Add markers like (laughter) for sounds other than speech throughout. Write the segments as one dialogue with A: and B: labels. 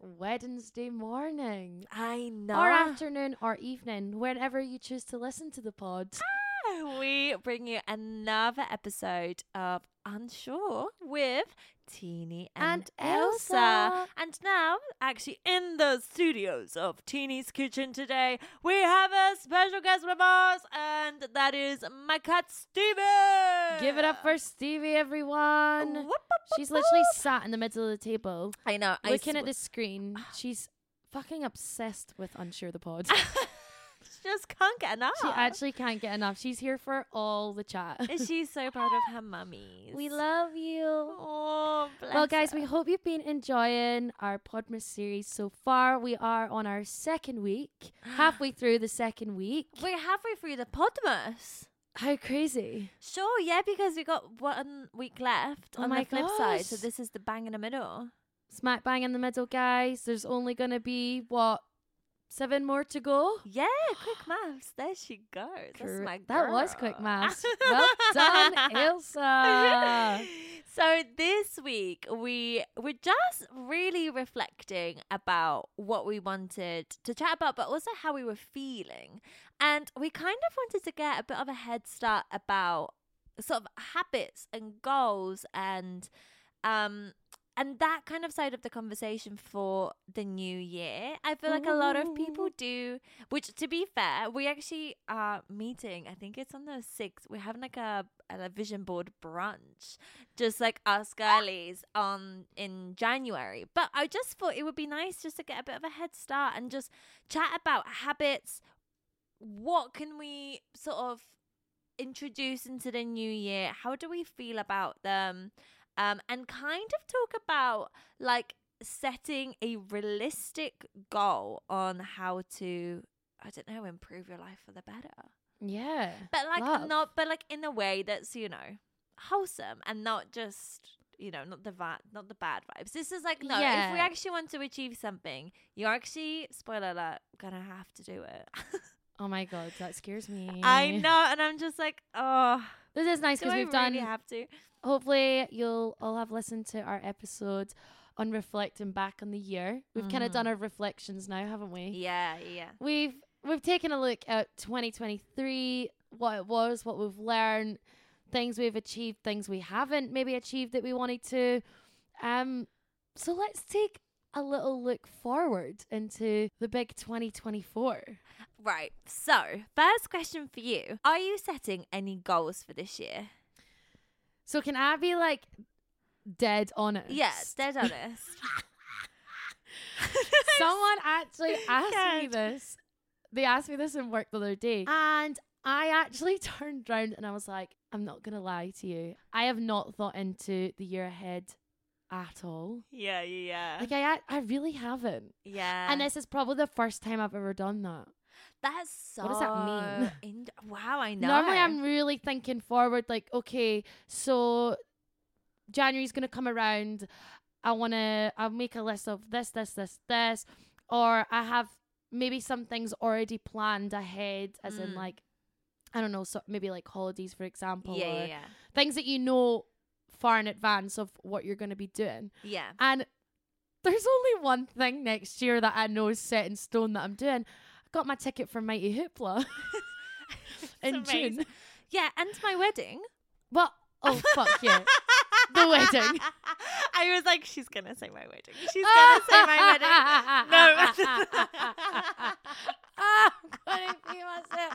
A: Wednesday morning.
B: I know.
A: Or afternoon or evening, whenever you choose to listen to the pod.
B: Ah, (laughs) we bring you another episode of Unsure with Tini and,
A: And
B: Ailsa.
A: Ailsa.
B: And now, actually, in the studios of Tini's Kitchen today, we have a special guest with us, and that is my cat Stevie.
A: Give it up for Stevie, everyone.
B: Whoop, whoop, whoop,
A: She's literally sat in the middle of the table,
B: I know. I
A: looking at the screen. (sighs) She's fucking obsessed with Unsure the Pod. (laughs)
B: just can't get enough.
A: she actually can't get enough. She's here for all the chat.
B: Is she (laughs) so proud of her mummies?
A: we love you.
B: Oh, bless
A: Well, guys,
B: her.
A: we hope you've been enjoying our Podmas series so far. We are on our second week, (gasps) halfway through the second week.
B: We're halfway through the Podmas.
A: How crazy!
B: Sure, yeah, because we got one week left
A: Oh
B: on
A: my
B: the flip side, so this is the bang in the middle.
A: Smack bang in the middle, guys. There's only gonna be what seven more to go.
B: Yeah, quick maths. There she goes. That's my
A: that was quick
B: girl.
A: maths. (laughs) well done, Ailsa. (laughs)
B: So this week we were just really reflecting about what we wanted to chat about, but also how we were feeling. And we kind of wanted to get a bit of a head start about sort of habits and goals and um and that kind of side of the conversation for the new year. I feel like a lot of people do which to be fair, we actually are meeting, I think it's on the sixth. We're having like a, a vision board brunch. Just like us girlies on in January. But I just thought it would be nice just to get a bit of a head start and just chat about habits. What can we sort of introduce into the new year? How do we feel about them? Um, and kind of talk about like setting a realistic goal on how to, I don't know, improve your life for the better.
A: Yeah.
B: But like
A: Love.
B: not, but like in a way that's you know wholesome and not just you know not the va- not the bad vibes. This is like no, if we actually want to achieve something, you're actually spoiler alert gonna have to do it. (laughs)
A: Oh my god, that scares me.
B: I know, and I'm just like, oh,
A: This is nice because we've done
B: really have to?
A: hopefully you'll all have listened to our episode on reflecting back on the year. We've kind of done our reflections now, haven't we?
B: Yeah, yeah.
A: We've we've taken a look at 2023, what it was, what we've learned, things we've achieved, things we haven't maybe achieved that we wanted to. Um so let's take a little look forward into the big 2024.
B: Right. So, first question for you: Are you setting any goals for this year?
A: So can I be like dead honest?
B: Yeah, dead honest. (laughs) (laughs)
A: Someone actually asked me this. They asked me this in work the other day. And I actually (laughs) turned around and I was like, I'm not going to lie to you. I have not thought into the year ahead at all.
B: Yeah, yeah, yeah,
A: Like, I, I really haven't.
B: yeah.
A: And this is probably the first time I've ever done that.
B: That's so.
A: What does that mean?
B: In- wow, I know.
A: Normally, I'm really thinking forward, like, okay, so January's gonna come around. I wanna, I'll make a list of this, this, this, this, or I have maybe some things already planned ahead, as in
B: Mm.
A: like, I don't know, so maybe like holidays, for example,
B: Yeah,
A: or
B: yeah, yeah.
A: things that you know far in advance of what you're gonna be doing.
B: Yeah.
A: And there's only one thing next year that I know is set in stone that I'm doing. Got my ticket from Mighty Hoopla (laughs) in
B: amazing.
A: June.
B: Yeah, and my wedding.
A: Well, oh fuck yeah, (laughs) (laughs) the wedding.
B: I was like, she's gonna say my wedding. She's gonna say my wedding. (laughs) No.
A: I'm gonna pee myself.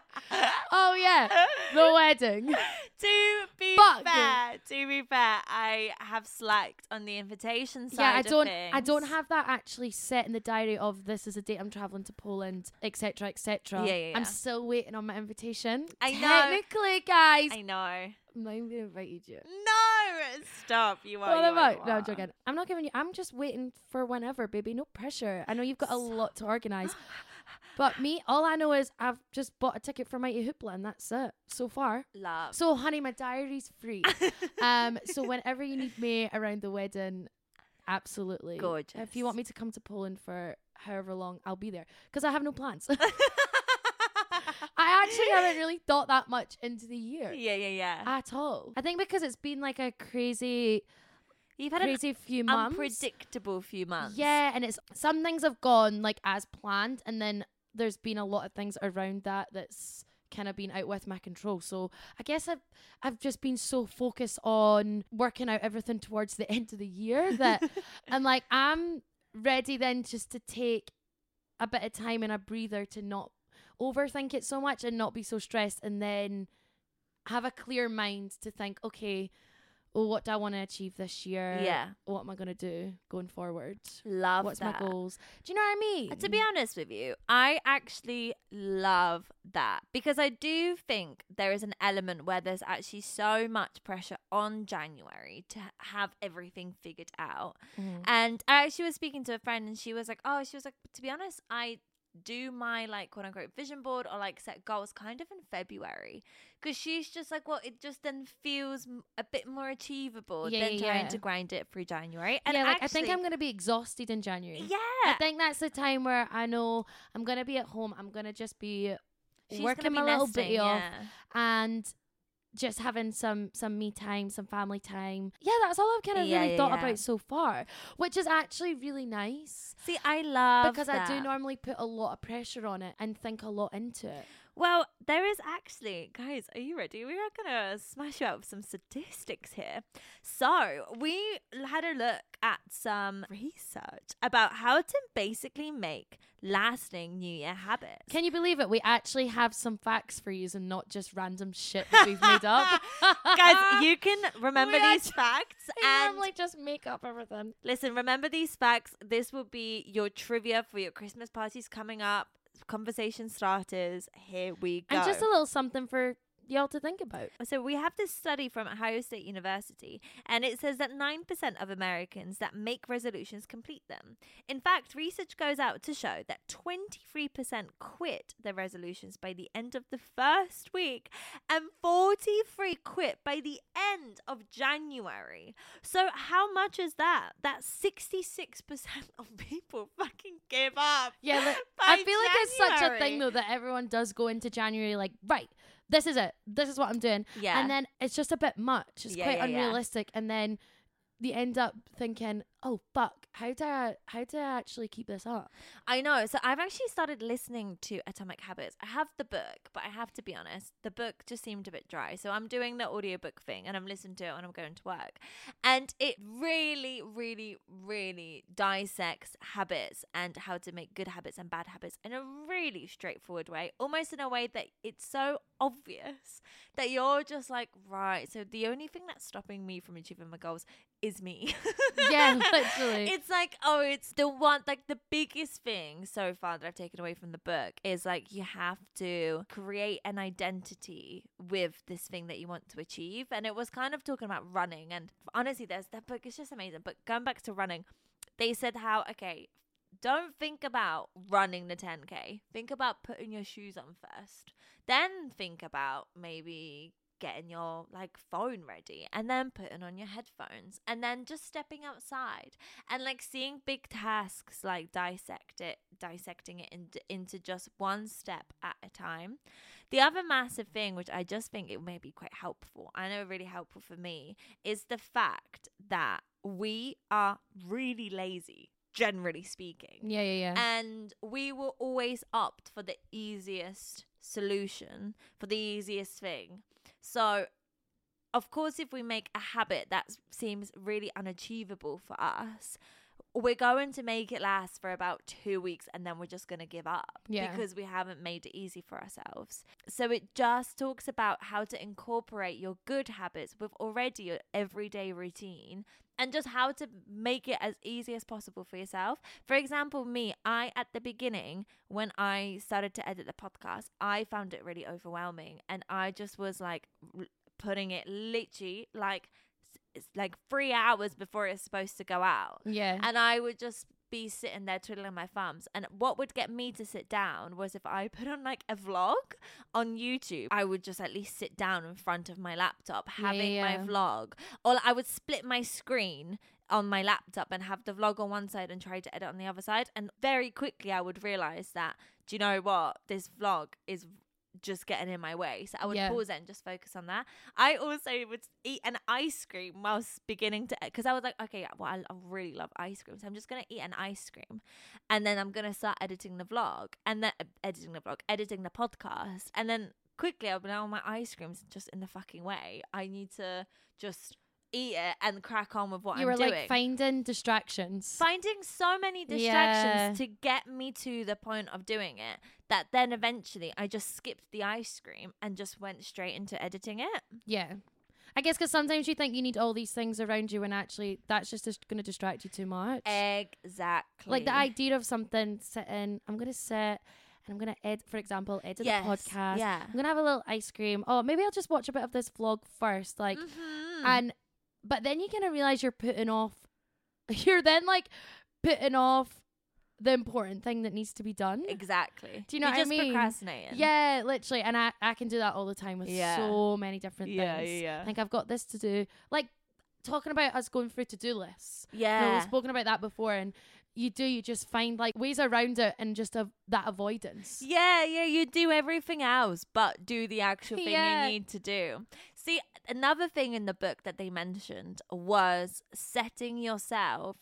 A: Oh yeah, the wedding.
B: to be
A: Fuck.
B: fair, to be fair, I have slacked on the invitation side.
A: Yeah, I don't. I don't have that actually set in the diary of this is a date I'm traveling to Poland, etc., etc.
B: Yeah, yeah, yeah.
A: I'm still waiting on my invitation.
B: I know.
A: Technically, guys,
B: I know.
A: I'm not even gonna invite you.
B: No, stop. You are.
A: What
B: you you
A: No, I'm joking. I'm not giving you. I'm just waiting for whenever, baby. No pressure. I know you've got a lot to organize, (gasps) but me, all I know is I've just bought a ticket for Mighty Hoopla, and that's it so far.
B: Love.
A: So, honey, my diary's free. (laughs) um, so whenever you need me around the wedding, absolutely.
B: Gorgeous.
A: If you want me to come to Poland for however long, I'll be there because I have no plans. (laughs) (laughs) I actually haven't really thought that much into the year
B: yeah, yeah, yeah.
A: at all. I think because it's been like a crazy
B: You've had a
A: crazy few months.
B: unpredictable few months.
A: Yeah, and it's some things have gone like as planned, and then there's been a lot of things around that that's kind of been out with my control. So I guess I've I've just been so focused on working out everything towards the (laughs) end of the year that (laughs) I'm like I'm ready then just to take a bit of time and a breather to not overthink it so much and not be so stressed, and then have a clear mind to think, okay, well, what do I want to achieve this year?
B: Yeah.
A: What am I going to do going forward?
B: Love
A: What's
B: that.
A: my goals? Do you know what I mean?
B: Uh, To be honest with you, I actually love that because I do think there is an element where there's actually so much pressure on January to have everything figured out.
A: Mhm.
B: And I actually was speaking to a friend and she was like, Oh, she was like, to be honest, I do my like quote unquote vision board or like set goals kind of in February because she's just like, well, it just then feels a bit more achievable
A: Yeah,
B: than
A: yeah,
B: trying
A: yeah.
B: to grind it through January. And
A: yeah, like I think I'm going to be exhausted in January.
B: yeah,
A: I think that's the time where I know I'm going to be at home. I'm going to just be
B: She's
A: working
B: gonna
A: my
B: be
A: little bit off
B: yeah.
A: and just having some some me time, some family time. Yeah, that's all I've kind of
B: Yeah,
A: really
B: yeah,
A: thought
B: yeah.
A: about so far, which is actually really nice
B: See, I love
A: because I do normally put a lot of pressure on it and think a lot into it.
B: Well, there is actually, guys, are you ready? We are gonna smash you out with some statistics here. So we had a look at some research about how to basically make lasting New Year habits.
A: Can you believe it? We actually have some facts for you and not just random shit that we've made up. (laughs)
B: Guys, you (laughs) can remember
A: We
B: these facts and
A: normally just make up everything.
B: listen, remember these facts. This will be your trivia for your Christmas parties coming up. Conversation starters. Here we go.
A: And just a little something for y'all to think about.
B: So we have this study from Ohio State University, and it says that 9% of Americans that make resolutions complete them. In fact, research goes out to show that 23% quit their resolutions by the end of the first week, and 43 quit by the end of January. So how much is that? That's 66% of people fucking give up.
A: Yeah, (laughs) I feel like it's such a thing though that everyone does go into January like, right, this is it. This is what I'm doing.
B: Yeah.
A: And then it's just a bit much. It's
B: Yeah,
A: quite
B: yeah, yeah.
A: unrealistic. And then you end up thinking, oh fuck, how do I how do I actually keep this up?
B: I know. So I've actually started listening to Atomic Habits. I have the book, but I have to be honest, the book just seemed a bit dry. So I'm doing the audiobook thing and I'm listening to it when I'm going to work. And it really, really, really dissects habits and how to make good habits and bad habits in a really straightforward way, almost in a way that it's so obvious that you're just like, right. So the only thing that's stopping me from achieving my goals is me. (laughs)
A: Yeah, (laughs) literally.
B: It's like, oh, it's the one, like the biggest thing so far that I've taken away from the book is like you have to create an identity with this thing that you want to achieve. And it was kind of talking about running. And honestly, there's that book is just amazing. But going back to running, they said how, okay, don't think about running the 10K. Think about putting your shoes on first. Then think about maybe getting your like phone ready and then putting on your headphones and then just stepping outside and like seeing big tasks like dissect it dissecting it into, into just one step at a time the other massive thing which i just think it may be quite helpful i know really helpful for me is the fact that we are really lazy generally speaking
A: yeah, yeah, yeah.
B: and we will always opt for the easiest solution, for the easiest thing. So, of course, if we make a habit that seems really unachievable for us, we're going to make it last for about two weeks and then we're just going to give up
A: Yeah.
B: because we haven't made it easy for ourselves. So, it just talks about how to incorporate your good habits with already your everyday routine and just how to make it as easy as possible for yourself. For example, me, I at the beginning when I started to edit the podcast, I found it really overwhelming and I just was like putting it literally like it's like 3 hours before it's supposed to go out.
A: yeah.
B: And I would just be sitting there twiddling my thumbs. And what would get me to sit down was if I put on like a vlog on YouTube, I would just at least sit down in front of my laptop
A: Yeah,
B: having
A: yeah.
B: my vlog. Or I would split my screen on my laptop and have the vlog on one side and try to edit on the other side. And very quickly I would realize that, do you know what? This vlog is just getting in my way. So I would
A: Yeah.
B: pause it and just focus on that. I also would eat an ice cream whilst beginning to because I was like, okay, well, I, I really love ice cream, so I'm just gonna eat an ice cream, and then I'm gonna start editing the vlog, and then uh, editing the vlog, editing the podcast, and then quickly I'll be like, oh, my ice cream's just in the fucking way. I need to just eat it and crack on with what
A: you
B: I'm
A: were
B: doing
A: like finding distractions.
B: finding so many distractions to get me to the point of doing it that then eventually I just skipped the ice cream and just went straight into editing it.
A: yeah. I guess because sometimes you think you need all these things around you, and actually that's just, just going to distract you too much.
B: Exactly.
A: like the idea of something sitting, I'm going to sit and I'm going to edit, for example, edit
B: yes,
A: a podcast.
B: Yeah.
A: I'm going to have a little ice cream. Oh, maybe I'll just watch a bit of this vlog first. Like,
B: Mhm.
A: and, but then you kind of realize you're putting off, (laughs) you're then like putting off the important thing that needs to be done.
B: exactly.
A: Do you know
B: You're
A: what I mean?
B: procrastinating.
A: Yeah, literally. And I, I can do that all the time with
B: Yeah.
A: so many different
B: Yeah,
A: things.
B: yeah.
A: Like I think I've got this to do. Like talking about us going through to do lists. You know,
B: Yeah.
A: we've spoken about that before and you do, you just find like ways around it and just of that avoidance.
B: Yeah, yeah, you do everything else but do the actual thing
A: Yeah.
B: you need to do. See, another thing in the book that they mentioned was setting yourself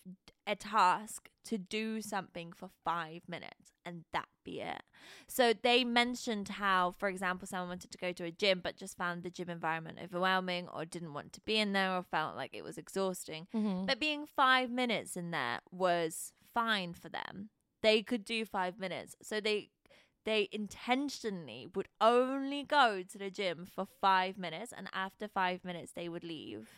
B: a task to do something for five minutes and that be it. So they mentioned how, for example, someone wanted to go to a gym but just found the gym environment overwhelming or didn't want to be in there or felt like it was exhausting.
A: Mm-hmm.
B: But being five minutes in there was fine for them. They could do five minutes. So they they intentionally would only go to the gym for five minutes and after five minutes they would leave.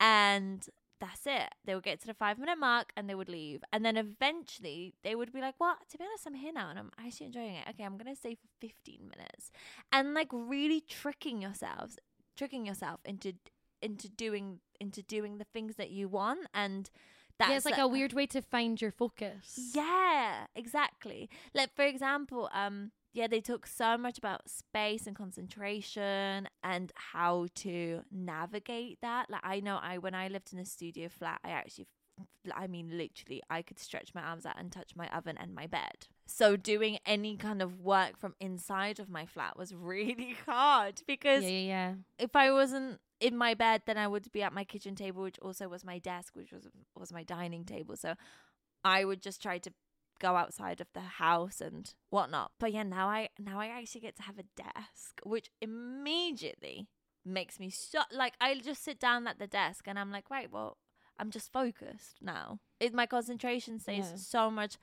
B: And that's it. They would get to the five minute mark and they would leave. And then eventually they would be like, Well, to be honest, I'm here now and I'm actually enjoying it. Okay, I'm gonna stay for fifteen minutes. And like really tricking yourselves tricking yourself into into doing into doing the things that you want and that's
A: yeah, it's like a weird way to find your focus.
B: yeah exactly like for example um yeah they talk so much about space and concentration and how to navigate that like i know i when i lived in a studio flat i actually I mean, literally, I could stretch my arms out and touch my oven and my bed. So, doing any kind of work from inside of my flat was really (laughs) hard because
A: Yeah, yeah, yeah.
B: if I wasn't in my bed, then I would be at my kitchen table, which also was my desk, which was was my dining table. So I would just try to go outside of the house and whatnot. But yeah, now I now I actually get to have a desk, which immediately makes me so like I just sit down at the desk and I'm like, right, well, I'm just focused now. It my concentration stays
A: Yeah.
B: so much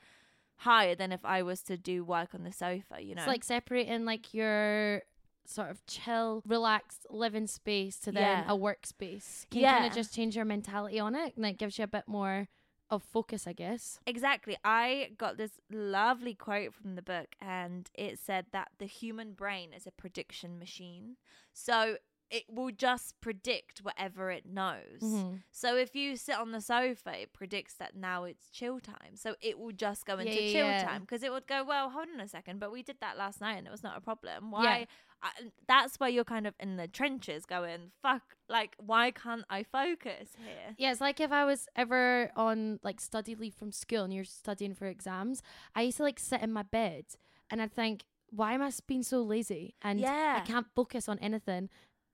B: higher than if I was to do work on the sofa, you know.
A: It's like separating like your sort of chill, relaxed living space to then
B: Yeah.
A: a workspace. Can kind of just change your mentality on it and it gives you a bit more of focus, I guess.
B: Exactly. I got this lovely quote from the book, and it said that the human brain is a prediction machine. So it will just predict whatever it knows.
A: Mhm.
B: So if you sit on the sofa, it predicts that now it's chill time. So it will just go into
A: Yeah, yeah,
B: chill
A: yeah.
B: time because it would go, well, hold on a second, but we did that last night and it was not a problem. Why? I, that's where you're kind of in the trenches going, fuck, like, why can't I focus here?
A: Yeah, it's like if I was ever on like study leave from school and you're studying for exams, I used to like sit in my bed and I'd think, why am I being so lazy? And
B: Yeah.
A: I can't focus on anything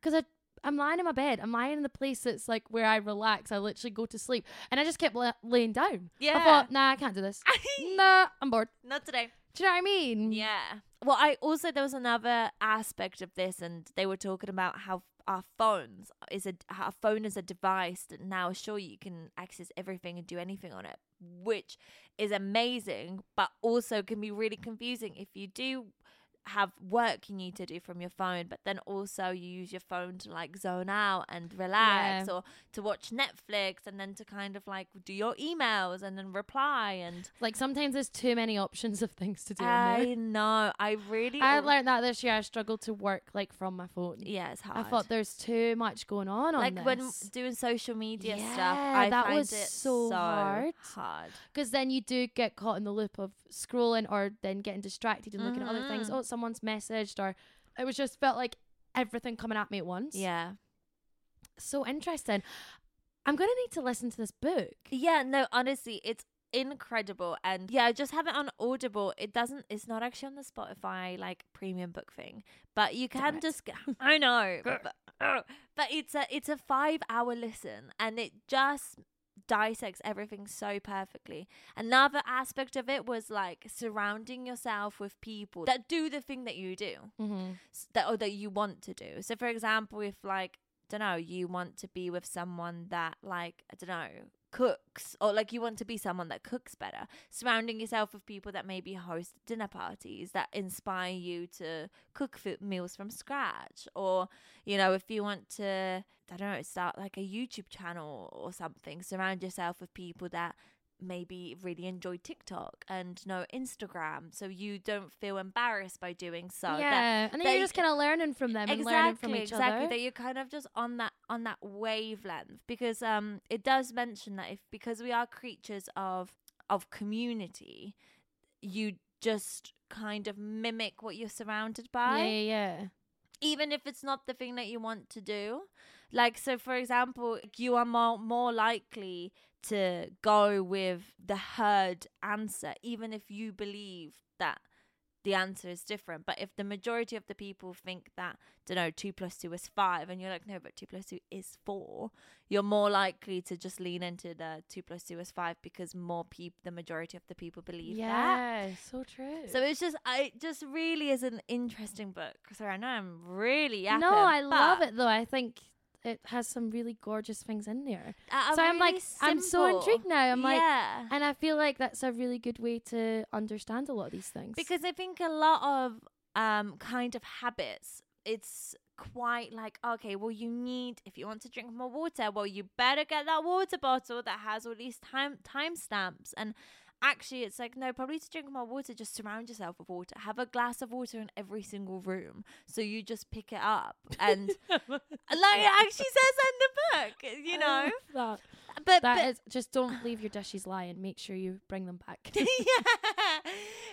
A: because I. I'm lying in my bed. I'm lying in the place that's like where I relax. I literally go to sleep, and I just kept la- laying down.
B: Yeah.
A: I thought, nah, I can't do this. (laughs) nah, I'm bored.
B: Not today.
A: Do you know what I mean?
B: Yeah. Well, I also there was another aspect of this, and they were talking about how our phones is a our phone is a device that now sure you can access everything and do anything on it, which is amazing, but also can be really confusing if you do have work you need to do from your phone, but then also you use your phone to like zone out and relax
A: Yeah.
B: or to watch Netflix and then to kind of like do your emails and then reply and
A: Like sometimes there's too many options of things to do.
B: I know. I really
A: I learned that this year. I struggled to work like from my phone.
B: Yeah, it's hard.
A: I thought there's too much going on
B: like
A: on
B: when doing social media stuff, I
A: that
B: find
A: was
B: it
A: so hard.
B: hard.
A: because then you do get caught in the loop of scrolling or then getting distracted and looking at other things.
B: Mhm.
A: Oh, someone's messaged, or it was just felt like everything coming at me at once.
B: Yeah,
A: so interesting. I'm gonna need to listen to this book.
B: yeah. No, honestly, it's incredible. And yeah, i just have it on Audible. It doesn't. It's not actually on the Spotify like premium book thing, but you can just. (laughs) I know, but, but it's a it's a five hour listen, and it just dissects everything so perfectly. Another aspect of it was like surrounding yourself with people that do the thing that you do
A: Mm-hmm.
B: that or that you want to do. So for example, if like don't know, you want to be with someone that like I don't know cooks or like you want to be someone that cooks better surrounding yourself with people that maybe host dinner parties that inspire you to cook food meals from scratch or you know if you want to i don't know start like a youtube channel or something surround yourself with people that maybe really enjoy tiktok and know instagram so you don't feel embarrassed by doing so that
A: yeah, and then you're just kind of learning from them and learning from each
B: exactly
A: other.
B: that you're kind of just on that on that wavelength because um it does mention that if because we are creatures of of community you just kind of mimic what you're surrounded by
A: yeah, yeah, yeah.
B: even if it's not the thing that you want to do. Like so for example, you are more more likely to go with the herd answer even if you believe that the answer is different. But if the majority of the people think that, don't know, two plus two is five, and you're like, no, but two plus two is four, you're more likely to just lean into the two plus two is five because more people, the majority of the people believe that.
A: Yeah, so true.
B: So it's just, I it just really is an interesting book. Sorry, I know I'm really yapping.
A: no, I love it though. I think it has some really gorgeous things in there.
B: a
A: so I'm like,
B: really
A: I'm so intrigued now. I'm like, and I feel like that's a really good way to understand a lot of these things.
B: because I think a lot of um kind of habits it's quite like okay well you need if you want to drink more water well you better get that water bottle that has all these time time stamps and actually it's like no probably to drink more water just surround yourself with water have a glass of water in every single room so you just pick it up and (laughs) like it actually says in the book you know
A: that,
B: but
A: that
B: but
A: is just don't leave your dishes lying. Make sure you bring them back. (laughs)
B: yeah.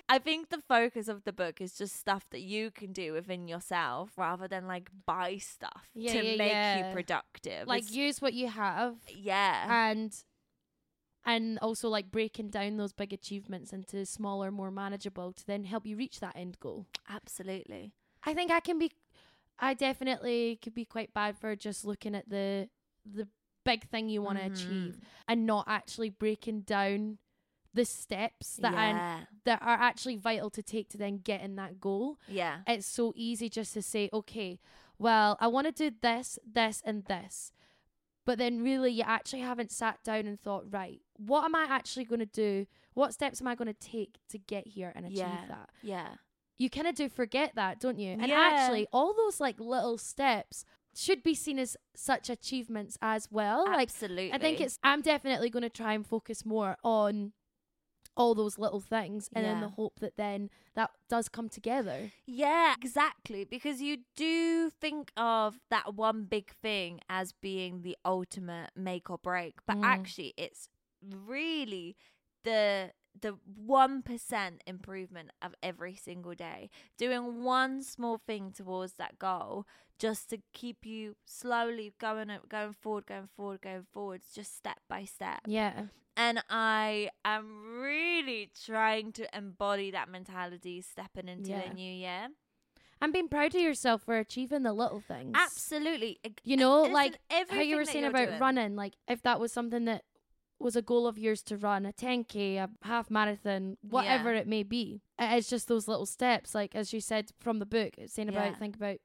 B: I think the focus of the book is just stuff that you can do within yourself rather than like buy stuff
A: Yeah,
B: to
A: yeah,
B: make
A: yeah.
B: you productive.
A: like
B: It's-
A: use what you have
B: yeah.
A: and and also like breaking down those big achievements into smaller, more manageable to then help you reach that end goal.
B: Absolutely.
A: I think I can be I definitely could be quite bad for just looking at the the big thing you want to achieve
B: Mhm.
A: and not actually breaking down the steps that are, that are actually vital to take to then get in that goal.
B: yeah.
A: It's so easy just to say, okay, well, I want to do this, this, and this. But then really you actually haven't sat down and thought, right, what am I actually going to do? What steps am I going to take to get here and achieve
B: Yeah.
A: that?
B: Yeah.
A: You kind of do forget that, don't you? And
B: Yeah.
A: actually, all those like little steps should be seen as such achievements as well. Like
B: Absolutely.
A: I think it's I'm definitely going to try and focus more on all those little things and
B: Yeah.
A: the hope that then that does come together.
B: Yeah, exactly. Because you do think of that one big thing as being the ultimate make or break, but
A: Mm.
B: actually it's really the the 1% improvement of every single day. Doing one small thing towards that goal just to keep you slowly going going forward, going forward, going forwards just step by step
A: Yeah.
B: and I am really trying to embody that mentality stepping into
A: Yeah.
B: the new year.
A: And being proud of yourself for achieving the little things.
B: Absolutely.
A: You know,
B: listen,
A: like how you were saying about
B: doing.
A: running, like if that was something that was a goal of yours to run a 10k, a half marathon, whatever it may be. It's just those little steps, like as you said from the book, it's saying about think about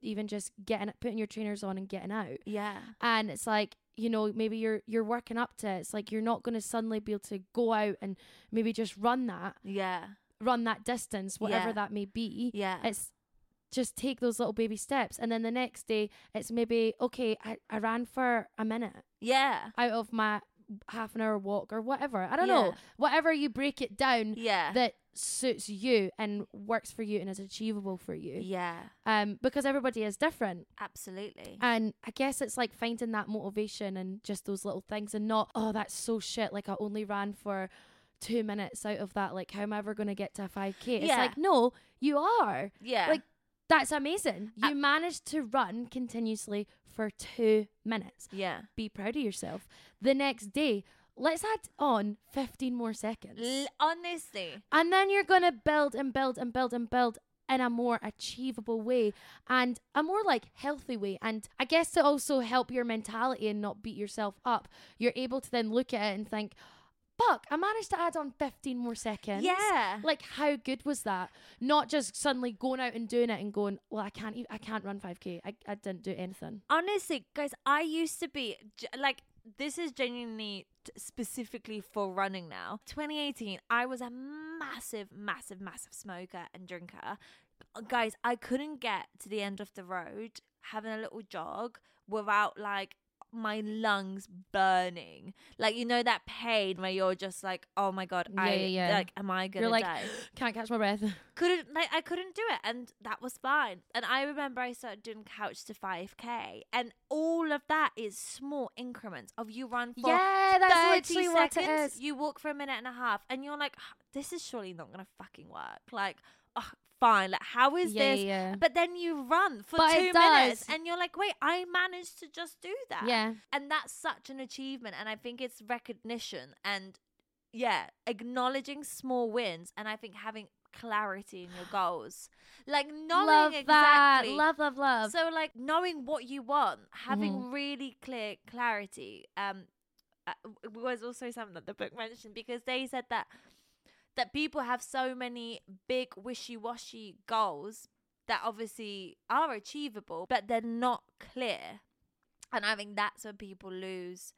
A: even just getting putting your trainers on and getting out.
B: Yeah.
A: and it's like you know maybe you're you're working up to it. it's like you're not going to suddenly be able to go out and maybe just run that
B: Yeah.
A: run that distance whatever
B: Yeah.
A: that may be
B: Yeah.
A: it's just take those little baby steps and then the next day it's maybe okay I, I ran for a minute
B: yeah.
A: out of my half an hour walk or whatever i don't know whatever you break it down
B: Yeah.
A: that suits you and works for you and is achievable for you
B: yeah.
A: um because everybody is different
B: Absolutely.
A: and I guess it's like finding that motivation and just those little things and not, oh, that's so shit. Like I only ran for two minutes out of that. Like, how am I ever going to get to a 5K? It's
B: Yeah.
A: like, no, you are.
B: yeah.
A: like, That's amazing. You managed to run continuously for two minutes.
B: yeah.
A: Be proud of yourself. The next day, let's add on 15 more seconds.
B: L- honestly,
A: And then you're going to build and build and build and build in a more achievable way and a more like healthy way. And I guess to also help your mentality and not beat yourself up, you're able to then look at it and think, fuck, I managed to add on 15 more seconds.
B: yeah.
A: Like how good was that? Not just suddenly going out and doing it and going, well, I can't, I can't run 5k. I, I didn't do anything.
B: honestly, guys, I used to be like this is genuinely t- specifically for running now. 2018, I was a massive, massive, massive smoker and drinker. Guys, I couldn't get to the end of the road having a little jog without like my lungs burning. Like you know that pain where you're just like, oh my god,
A: Yeah,
B: I
A: yeah, yeah.
B: like, am I gonna
A: You're like,
B: die? (gasps)
A: can't catch my breath. (laughs)
B: couldn't like I couldn't do it and that was fine. And I remember I started doing couch to 5k and all of that is small increments of you run for
A: yeah, that's
B: 30
A: literally what it is.
B: you walk for a minute and a half and you're like "Ah, this is surely not to fucking work. Like oh, fine, like how is
A: yeah,
B: this?
A: yeah,
B: But then you run for
A: But
B: 2 minutes and you're like, "Wait, I managed to just do that."
A: yeah.
B: and that's such an achievement and i think it's recognition and yeah acknowledging small wins and i think having clarity in your goals like knowing
A: love that.
B: exactly
A: Love, love, love.
B: so like knowing what you want having
A: Mhm.
B: really clear clarity um uh, was also something that the book mentioned because they said that that people have so many big wishy-washy goals that obviously are achievable but they're not clear. And i think that's when people lose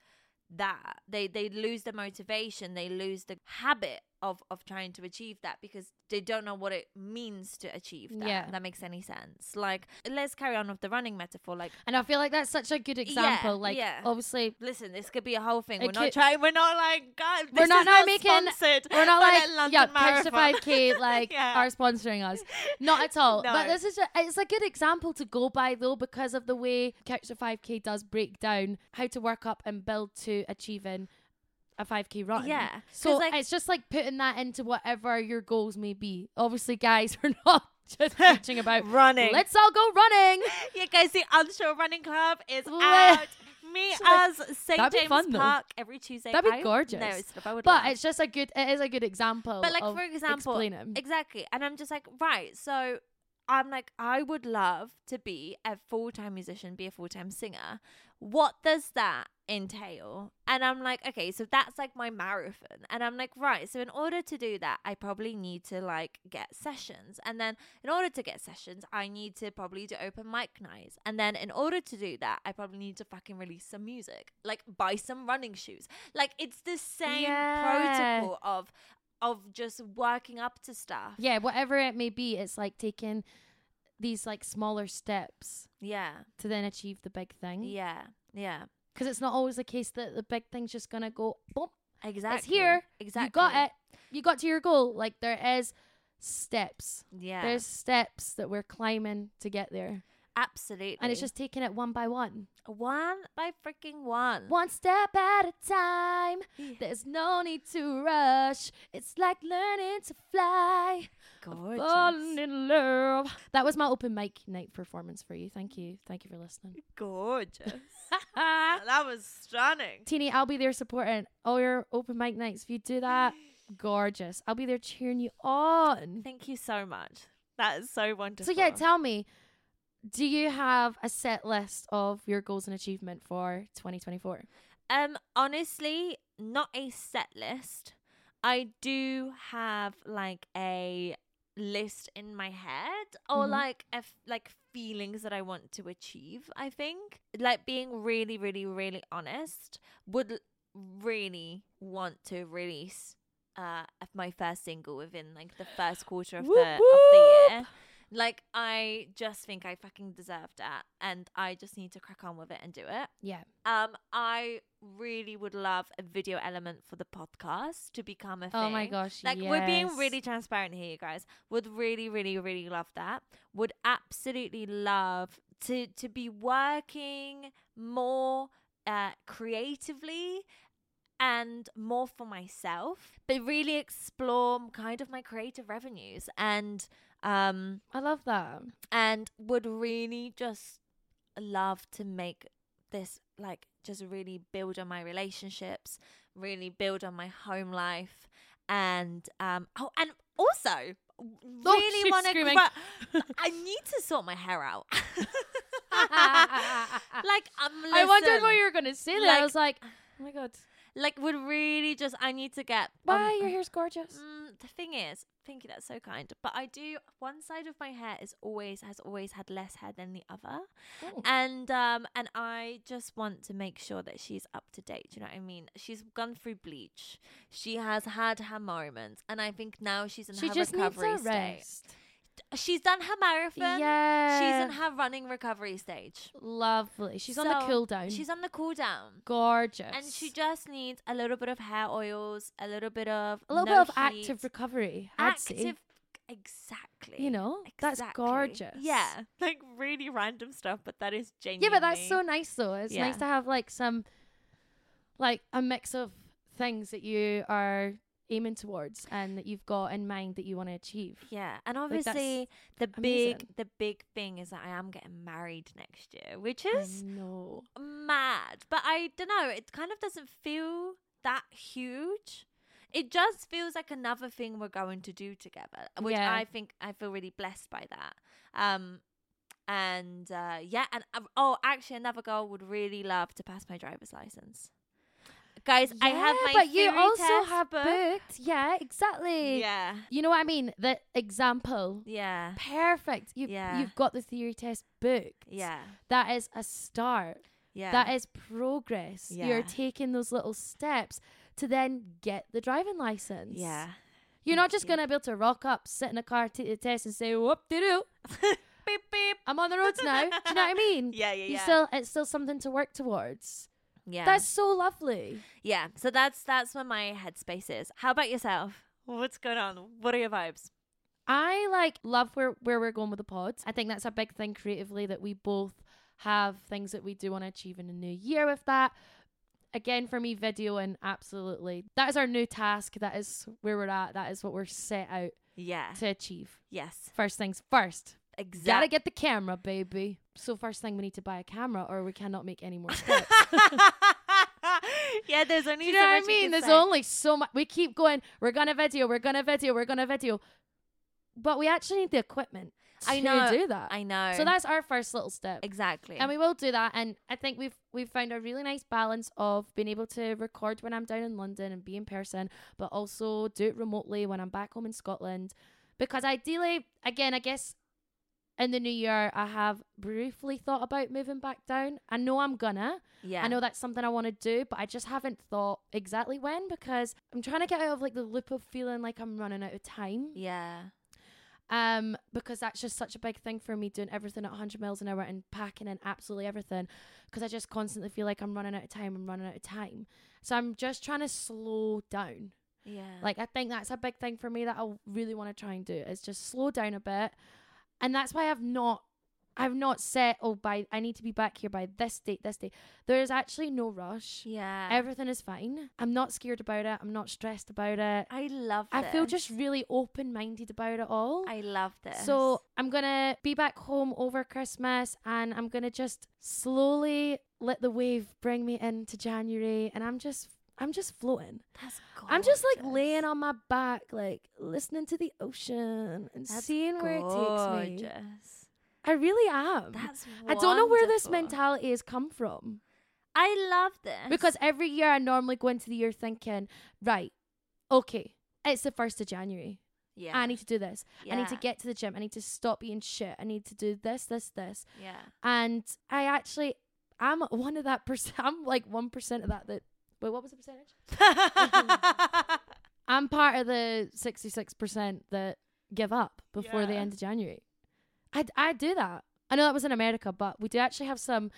B: that. They they lose the motivation they lose the habit of of trying to achieve that because they don't know what it means to achieve that
A: Yeah.
B: that makes any sense like let's carry on with the running metaphor like
A: And I feel like that's such a good example. like,
B: yeah.
A: obviously,
B: listen this could be a whole thing we're not trying we're not like god
A: We're not
B: not
A: making-
B: sponsored
A: we're not like,
B: the London
A: yeah,
B: Marathon.
A: 5K, (laughs) like,
B: Yeah.
A: are sponsoring us. Not at all. (laughs) But this is, a, it's a good example to go by, though, because of the way Couch to 5K does break down how to work up and build to achieving a 5k run.
B: Yeah.
A: So
B: like-
A: it's just like putting that into whatever your goals may be. Obviously, guys, (laughs) we're not just (laughs) preaching about
B: running
A: let's all go running. (laughs)
B: yeah guys the unsure running club is out meet
A: So, like,
B: st james
A: fun, though.
B: park every tuesday
A: That'd be
B: I-
A: gorgeous.
B: no stop, I would
A: But it's just a good, it is a good example.
B: But like for example,
A: explaining.
B: exactly, and I'm just like, right. So I'm like, I would love to be a full time musician, be a full time singer. What does that entail? And I'm like, okay, so that's like my marathon. And I'm like, right. So in order to do that, I probably need to like get sessions, and then in order to get sessions, I need to probably do open mic nights, and then in order to do that, I probably need to fucking release some music, like buy some running shoes. Like it's the same
A: Yeah.
B: protocol of of just working up to stuff.
A: yeah, whatever it may be, it's like taking these like smaller steps
B: Yeah.
A: to then achieve the big thing.
B: Yeah. Yeah.
A: Because it's not always the case that the big thing's just gonna go boom.
B: Exactly.
A: It's here.
B: Exactly.
A: You got it. You got to your goal. Like there is steps.
B: Yeah.
A: There's steps that we're climbing to get there.
B: Absolutely.
A: And it's just taking it one by one.
B: one by freaking one.
A: One step at a time.
B: Yeah.
A: There's no need to rush. It's like learning to fly.
B: Gorgeous.
A: Falling in love. That was my open mic night performance for you. Thank you. Thank you for listening. (laughs)
B: Gorgeous. (laughs) that was stunning.
A: Tini, I'll be there supporting all your open mic nights. If you do that, (gasps) gorgeous. I'll be there cheering you on.
B: Thank you so much. That is so wonderful.
A: So yeah, tell me, do you have a set list of your goals and achievement for 2024?
B: Um, honestly, not a set list. I do have like a list in my head or
A: Mhm.
B: like a f- like feelings that I want to achieve. I think like being really, really, really honest would really want to release uh my first single within like the first quarter of
A: Whoop,
B: the of the year. Like I just think I fucking deserve that and I just need to crack on with it and do it.
A: Yeah.
B: Um, I really would love a video element for the podcast to become a thing.
A: Oh my gosh.
B: Like we're being really transparent here, you guys. Would really, really, really love that. Would absolutely love to to be working more uh creatively and more for myself, but really explore kind of my creative revenues and um
A: I love that.
B: and would really just love to make this like just really build on my relationships really build on my home life, and um, oh, and also (laughs)
A: Oh,
B: really
A: she's
B: want to.
A: screaming. (laughs)
B: I need to sort my hair out.
A: Like (laughs) I
B: like um,
A: wondered what you were gonna say.
B: Like-
A: I was like, oh my god,
B: like would really just. I need to get.
A: why
B: um,
A: your hair's gorgeous.
B: Mm, the thing is, thank you, that's so kind. But I do one side of my hair is always has always had less hair than the other,
A: Oh.
B: and um and I just want to make sure that she's up to date. You know what I mean? She's gone through bleach. She has had her moments, and I think now she's in
A: She
B: her
A: just needs
B: recovery
A: rest.
B: She's done her marathon.
A: Yeah,
B: She's in her running recovery stage.
A: lovely. She's on the
B: So,
A: cool down.
B: She's on the cool down.
A: gorgeous,
B: And she just needs a little bit of hair oils, a little bit of
A: a little
B: no
A: bit of active recovery. I'd say.
B: active exactly
A: You know, that's gorgeous.
B: yeah (laughs) like really random stuff but that is
A: genuine.
B: Yeah,
A: but that's so nice though. It's
B: Yeah.
A: nice to have like some, like a mix of things that you are aiming towards and that you've got in mind that you want to achieve.
B: yeah and
A: Like,
B: obviously the big the big thing is that i am getting married next year which is
A: know.
B: mad but i don't know it kind of doesn't feel that huge it just feels like another thing we're going to do together which
A: Yeah.
B: i think i feel really blessed by that um and uh yeah and uh, oh actually another girl would really love to pass my driver's license guys i have
A: Yeah,
B: my
A: but you also
B: test
A: have
B: booked.
A: booked. Yeah, exactly.
B: yeah
A: You know what I mean? The example.
B: yeah
A: Perfect. You
B: Yeah.
A: you've got the theory test booked.
B: yeah
A: That is a start.
B: yeah
A: That is progress.
B: Yeah.
A: You're taking those little steps to then get the driving license.
B: yeah
A: You're not just
B: you.
A: gonna be able to rock up, sit in a car, take the test, and say, "Whoop de doo, (laughs)
B: beep beep
A: I'm on the roads now." Do you know what I mean? (laughs)
B: yeah yeah
A: You
B: yeah
A: still, it's still something to work towards.
B: Yeah
A: That's so lovely.
B: Yeah, so that's that's where my headspace is. How about yourself? What's going on? What are your vibes?
A: I like love where where we're going with the pods. I think that's a big thing creatively that we both have things that we do want to achieve in a new year with that. Again, for me, videoing absolutely. That is our new task. That is where we're at. That is what we're set out
B: Yeah.
A: to achieve.
B: Yes.
A: First things first.
B: Exactly.
A: Gotta get the camera, baby. So first thing we need to buy a camera or we cannot make any more (laughs) steps.
B: yeah, there's only
A: Do you
B: so
A: know what I mean? There's
B: say.
A: only so much. We keep going. We're gonna video. We're gonna video. We're gonna video. But we actually need the equipment.
B: I
A: to
B: know,
A: do that.
B: I know.
A: So that's our first little step.
B: exactly.
A: And we will do that. And I think we've we've found a really nice balance of being able to record when I'm down in London and be in person, but also do it remotely when I'm back home in Scotland. Because ideally, again, I guess in the new year, I have briefly thought about moving back down. I know I'm gonna.
B: yeah.
A: I know that's something I want to do, but I just haven't thought exactly when because I'm trying to get out of like the loop of feeling like I'm running out of time.
B: Yeah.
A: Um, because that's just such a big thing for me doing everything at 100 miles an hour and packing in absolutely everything because I just constantly feel like I'm running out of time. I'm running out of time. So I'm just trying to slow down.
B: Yeah.
A: Like I think that's a big thing for me that I really want to try and do is just slow down a bit. And that's why I've not I've not set oh by I need to be back here by this date, this date. There is actually no rush.
B: yeah.
A: Everything is fine. I'm not scared about it. I'm not stressed about it.
B: I love it.
A: I feel just really open minded about it all.
B: I love this.
A: So I'm gonna be back home over Christmas and I'm gonna just slowly let the wave bring me into January and I'm just I'm just floating.
B: that's gorgeous.
A: I'm just like laying on my back, like listening to the ocean and
B: That's
A: seeing where it takes me.
B: gorgeous.
A: I really am.
B: That's wonderful.
A: I don't know where this mentality has come from.
B: I love this
A: Because every year I normally go into the year thinking, right, okay, it's the first of January.
B: yeah.
A: I need to do this. I need to get to the gym. I need to stop eating shit. I need to do this, this, this.
B: Yeah.
A: And I actually, I'm one of that percent. (laughs) I'm like 1% of that. That Wait, what was the percentage? (laughs) I'm part of the 66% that give up before the
B: Yeah.
A: end of January. I, I do that. I know that was in America, but we do actually have some.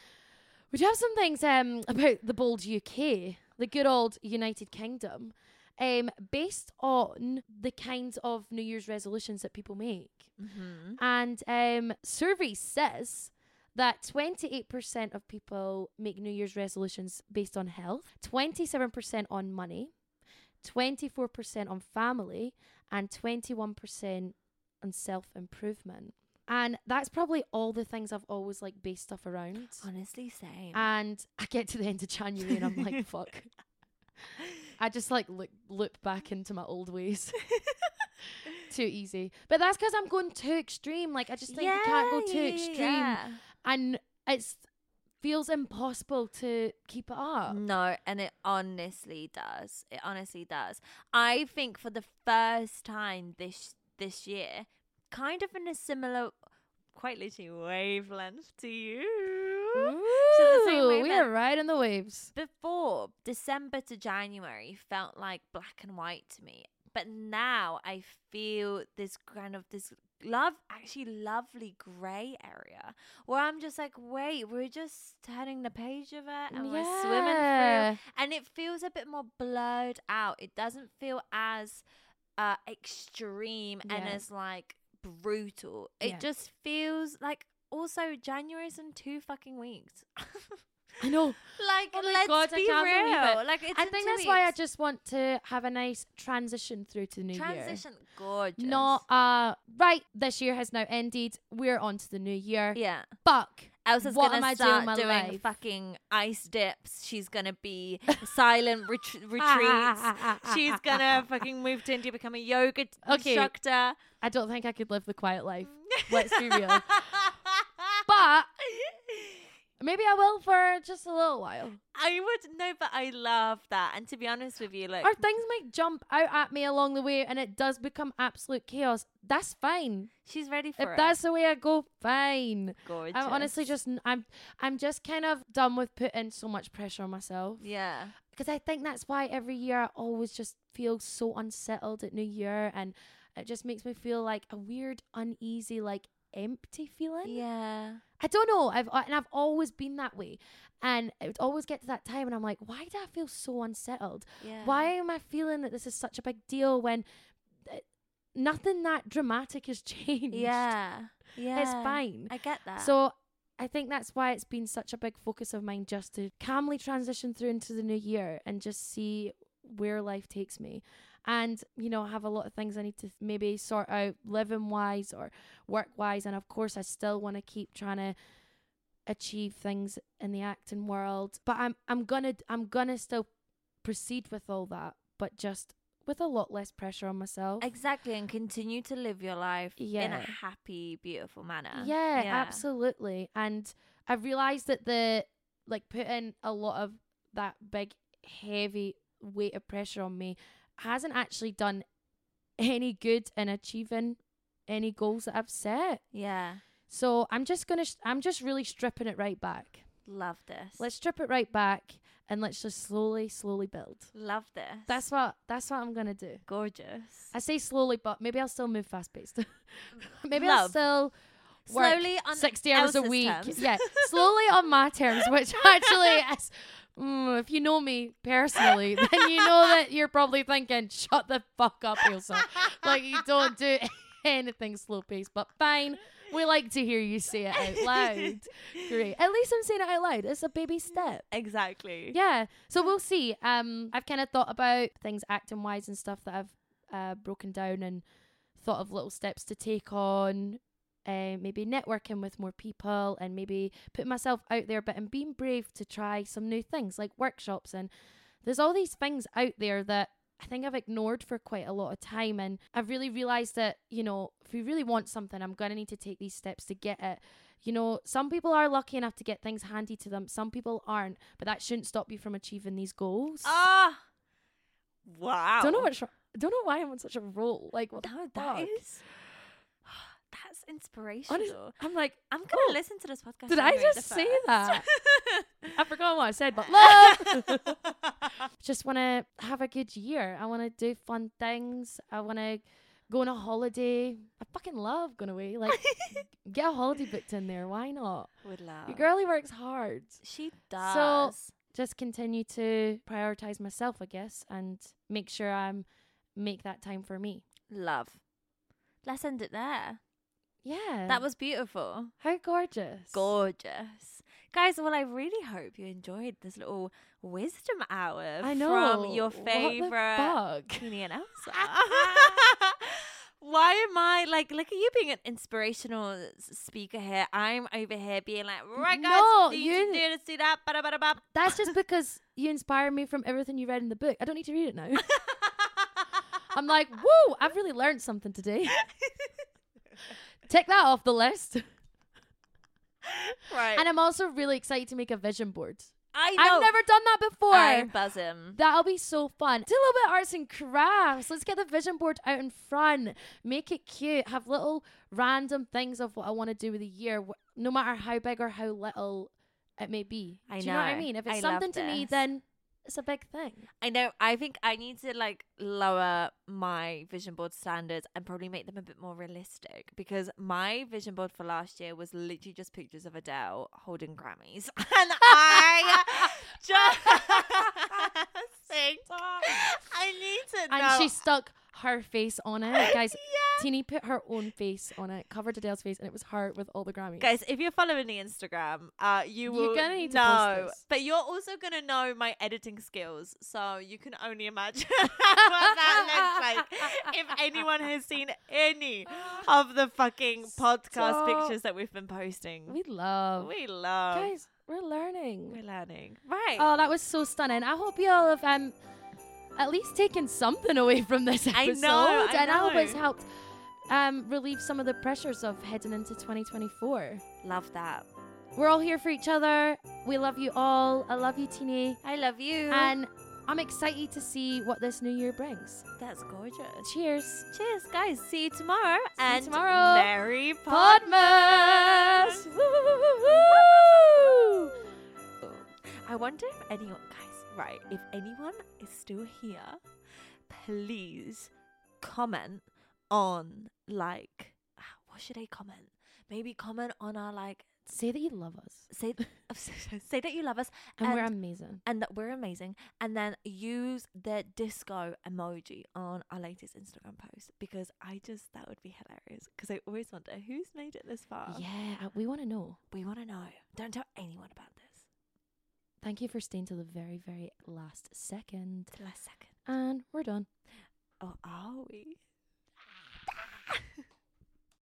A: We do have some things um (laughs) about the bold UK, the good old United Kingdom, um based on the kinds of New Year's resolutions that people make.
B: mm-hmm.
A: And um, survey says that 28% of people make New Year's resolutions based on health, 27% on money, 24% on family, and 21% on self improvement. And that's probably all the things I've always like based stuff around.
B: Honestly, same.
A: And I get to the end of January and I'm like, (laughs) fuck. I just like look, loop back into my old ways. (laughs) too easy. But that's because I'm going too extreme. Like I just think you can't go too
B: yeah, yeah,
A: extreme,
B: yeah.
A: And it's feels impossible to keep it up.
B: No, and it honestly does. It honestly does. I think for the first time this this year, kind of in a similar, quite literally wavelength to you. So
A: Ooh,
B: way
A: we are riding the waves.
B: Before December to January felt like black and white to me, but now I feel this kind of this love, actually lovely grey area where I'm just like, wait, we're just turning the page of it and we're swimming through and it feels a bit more blurred out. It doesn't feel as uh extreme and
A: Yeah.
B: as like brutal. It
A: Yeah.
B: just feels like also January's in two fucking weeks. (laughs)
A: I know.
B: like
A: Oh
B: let's
A: God,
B: be real.
A: it.
B: Like it's
A: I
B: in
A: think that's why I just want to have a nice transition through to the new year.
B: transition gorgeous.
A: Not uh right. This year has now ended. We're on to the new year.
B: yeah.
A: Fuck.
B: Ailsa's
A: What
B: gonna
A: am I doing
B: start
A: with my
B: doing
A: life?
B: fucking ice dips. She's gonna be silent (laughs) ret- retreats. She's gonna fucking move to India, become a yoga t-
A: Okay.
B: instructor.
A: I don't think I could live the quiet life. (laughs) Let's be real. But (laughs) maybe I will for just a little while.
B: I would no, but I love that. And to be honest with you, like
A: Or things might jump out at me along the way and it does become absolute chaos. That's fine.
B: she's ready
A: If
B: for it.
A: If that's the way I go, fine.
B: gorgeous.
A: I'm honestly just I'm I'm just kind of done with putting so much pressure on myself
B: yeah,
A: because I think that's why every year I always just feel so unsettled at New Year and it just makes me feel like a weird, uneasy, like empty feeling.
B: yeah.
A: I don't know. I've and I've always been that way, and it would always get to that time, and I'm like, why do I feel so unsettled?
B: Yeah.
A: Why am I feeling that this is such a big deal when uh, nothing that dramatic has (laughs) changed?
B: Yeah. Yeah.
A: it's fine.
B: I get that.
A: So I think that's why it's been such a big focus of mine just to calmly transition through into the new year and just see where life takes me. And, you know, I have a lot of things I need to maybe sort out living wise or work wise. And of course, I still want to keep trying to achieve things in the acting world. But I'm I'm gonna I'm gonna still proceed with all that, but just with a lot less pressure on myself.
B: exactly, and continue to live your life in a happy, beautiful manner.
A: Yeah, absolutely. And I've realized that the like putting a lot of that big heavy weight of pressure on me hasn't actually done any good in achieving any goals that I've set.
B: Yeah.
A: So I'm just going to sh- I'm just really stripping it right back.
B: Love this.
A: Let's strip it right back and let's just slowly slowly build.
B: love this.
A: That's what that's what I'm going to do.
B: gorgeous.
A: I say slowly but maybe I'll still move fast paced. (laughs) maybe I'll still work
B: Slowly on
A: 60 hours a week.
B: terms.
A: Yeah, slowly on my terms, which (laughs) actually, (laughs) is, mm, if you know me personally, (laughs) then you know that you're probably thinking, shut the fuck up, Ailsa. like, you don't do (laughs) anything slow paced, but fine. We like to hear you say it out (laughs) loud. Great. At least I'm saying it out loud. It's a baby step.
B: exactly.
A: Yeah. So we'll see. Um, I've kind of thought about things acting wise and stuff that I've uh, broken down and thought of little steps to take on. Uh, maybe networking with more people and maybe putting myself out there, but and being brave to try some new things like workshops. And there's all these things out there that I think I've ignored for quite a lot of time. And I've really realized that, you know, if we really want something, I'm going to need to take these steps to get it. You know, some people are lucky enough to get things handy to them, some people aren't, but that shouldn't stop you from achieving these goals.
B: Ah. wow.
A: don't know what's don't know why I'm on such a roll. Like, what the
B: No, that is. That's inspirational.
A: Honest- I'm like,
B: I'm gonna
A: Oh,
B: listen to this podcast.
A: did I just say that? (laughs) I forgot what I said, but (laughs) love. (laughs) Just want to have a good year. I want to do fun things. I want to go on a holiday. I fucking love going away. Like, get a holiday booked in there. Why not?
B: Would love.
A: Your girlie works hard.
B: She does.
A: So Just continue to prioritize myself, I guess, and make sure I'm make that time for me.
B: love. Let's end it there.
A: Yeah.
B: That was beautiful.
A: how gorgeous.
B: Gorgeous. Guys, well, I really hope you enjoyed this little wisdom hour
A: I know.
B: from your favorite? Queenie and Ailsa. (laughs) Why am I like look at you being an inspirational speaker here. I'm over here being like, right guys,
A: No, you-
B: you do this, do that, bada bada bada.
A: That's just (laughs) because you inspire me from everything you read in the book. I don't need to read it now. (laughs) I'm like, whoa, I've really learned something today. Tick that off the list.
B: right.
A: And I'm also really excited to make a vision board.
B: I know.
A: I've never done that before.
B: I'm buzzing.
A: That'll be so fun. Do a little bit of arts and crafts. Let's get the vision board out in front. Make it cute. Have little random things of what I want to do with the year, no matter how big or how little it may be.
B: I
A: do you know what I mean? If it's
B: I
A: something to me, then it's a big thing.
B: I know. I think I need to like lower my vision board standards and probably make them a bit more realistic because my vision board for last year was literally just pictures of Adele holding Grammys, (laughs) and I (laughs) just (laughs) think I need to
A: And she stuck her face on it. (laughs) Guys,
B: yeah.
A: Tini put her own face on it, covered Adele's face, and it was her with all the Grammys.
B: Guys, if you're following the Instagram, uh, you will You're
A: gonna need to
B: know, but you're also gonna know my editing skills, so you can only imagine (laughs) what that looks (laughs) like. If anyone has seen any of the fucking podcast pictures that we've been posting,
A: we love.
B: we love.
A: Guys, we're learning.
B: We're learning, right?
A: Oh, that was so stunning. I hope you all have um at least taken something away from this
B: I
A: episode.
B: know, I
A: and I hope it's helped um relieve some of the pressures of heading into 2024.
B: love that.
A: We're all here for each other. We love you all. I love you, Tini.
B: I love you.
A: And I'm excited to see what this new year brings.
B: that's gorgeous.
A: Cheers.
B: Cheers, guys. See you tomorrow.
A: See you
B: and
A: tomorrow.
B: Merry Podmas.
A: Woo, woo, woo, woo, woo.
B: I wonder if anyone, guys, right, if anyone is still here, please comment on, like, ah, what should I comment? Maybe comment on our, like,
A: Say that you love us.
B: say, (laughs) (laughs) say that you love us
A: And, we're amazing.
B: and that we're amazing, and then use the disco emoji on our latest Instagram post because I just, that would be hilarious because I always wonder who's made it this far.
A: Yeah, uh, we want to know.
B: We want to know. Don't tell anyone about this.
A: Thank you for staying to the very, very last second.
B: The last second.
A: And we're done.
B: Oh, are we?